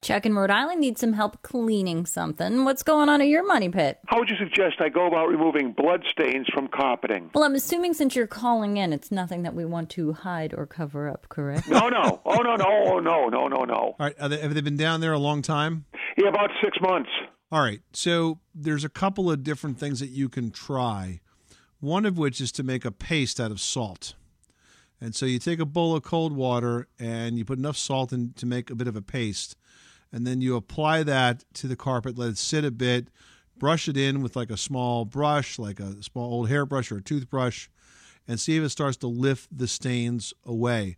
Chuck in Rhode Island needs some help cleaning something. What's going on at your money pit? How would you suggest I go about removing blood stains from carpeting? Well, I'm assuming since you're calling in, it's nothing that we want to hide or cover up, correct? No, no. Oh, no, no. Oh, no, no, no, no. All right, are they, have they been down there a long time? Yeah, about six months. All right, so there's a couple of different things that you can try. One of which is to make a paste out of salt. And so you take a bowl of cold water and you put enough salt in to make a bit of a paste. And then you apply that to the carpet, let it sit a bit, brush it in with like a small brush, like a small old hairbrush or a toothbrush, and see if it starts to lift the stains away.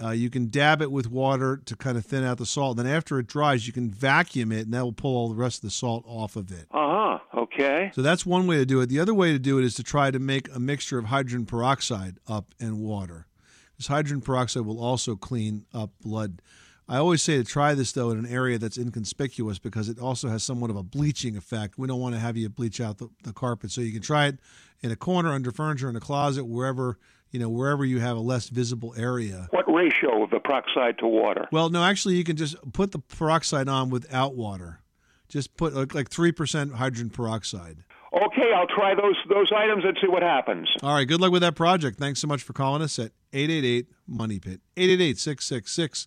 Uh, you can dab it with water to kind of thin out the salt. Then after it dries, you can vacuum it, and that will pull all the rest of the salt off of it. Uh huh. Okay. So that's one way to do it. The other way to do it is to try to make a mixture of hydrogen peroxide up and water. This hydrogen peroxide will also clean up blood. I always say to try this though in an area that's inconspicuous because it also has somewhat of a bleaching effect. We don't want to have you bleach out the, the carpet, so you can try it in a corner, under furniture, in a closet, wherever you know wherever you have a less visible area. What ratio of the peroxide to water? Well, no, actually, you can just put the peroxide on without water. Just put like three percent hydrogen peroxide. Okay, I'll try those those items and see what happens. All right, good luck with that project. Thanks so much for calling us at 888 Money Pit. 888 666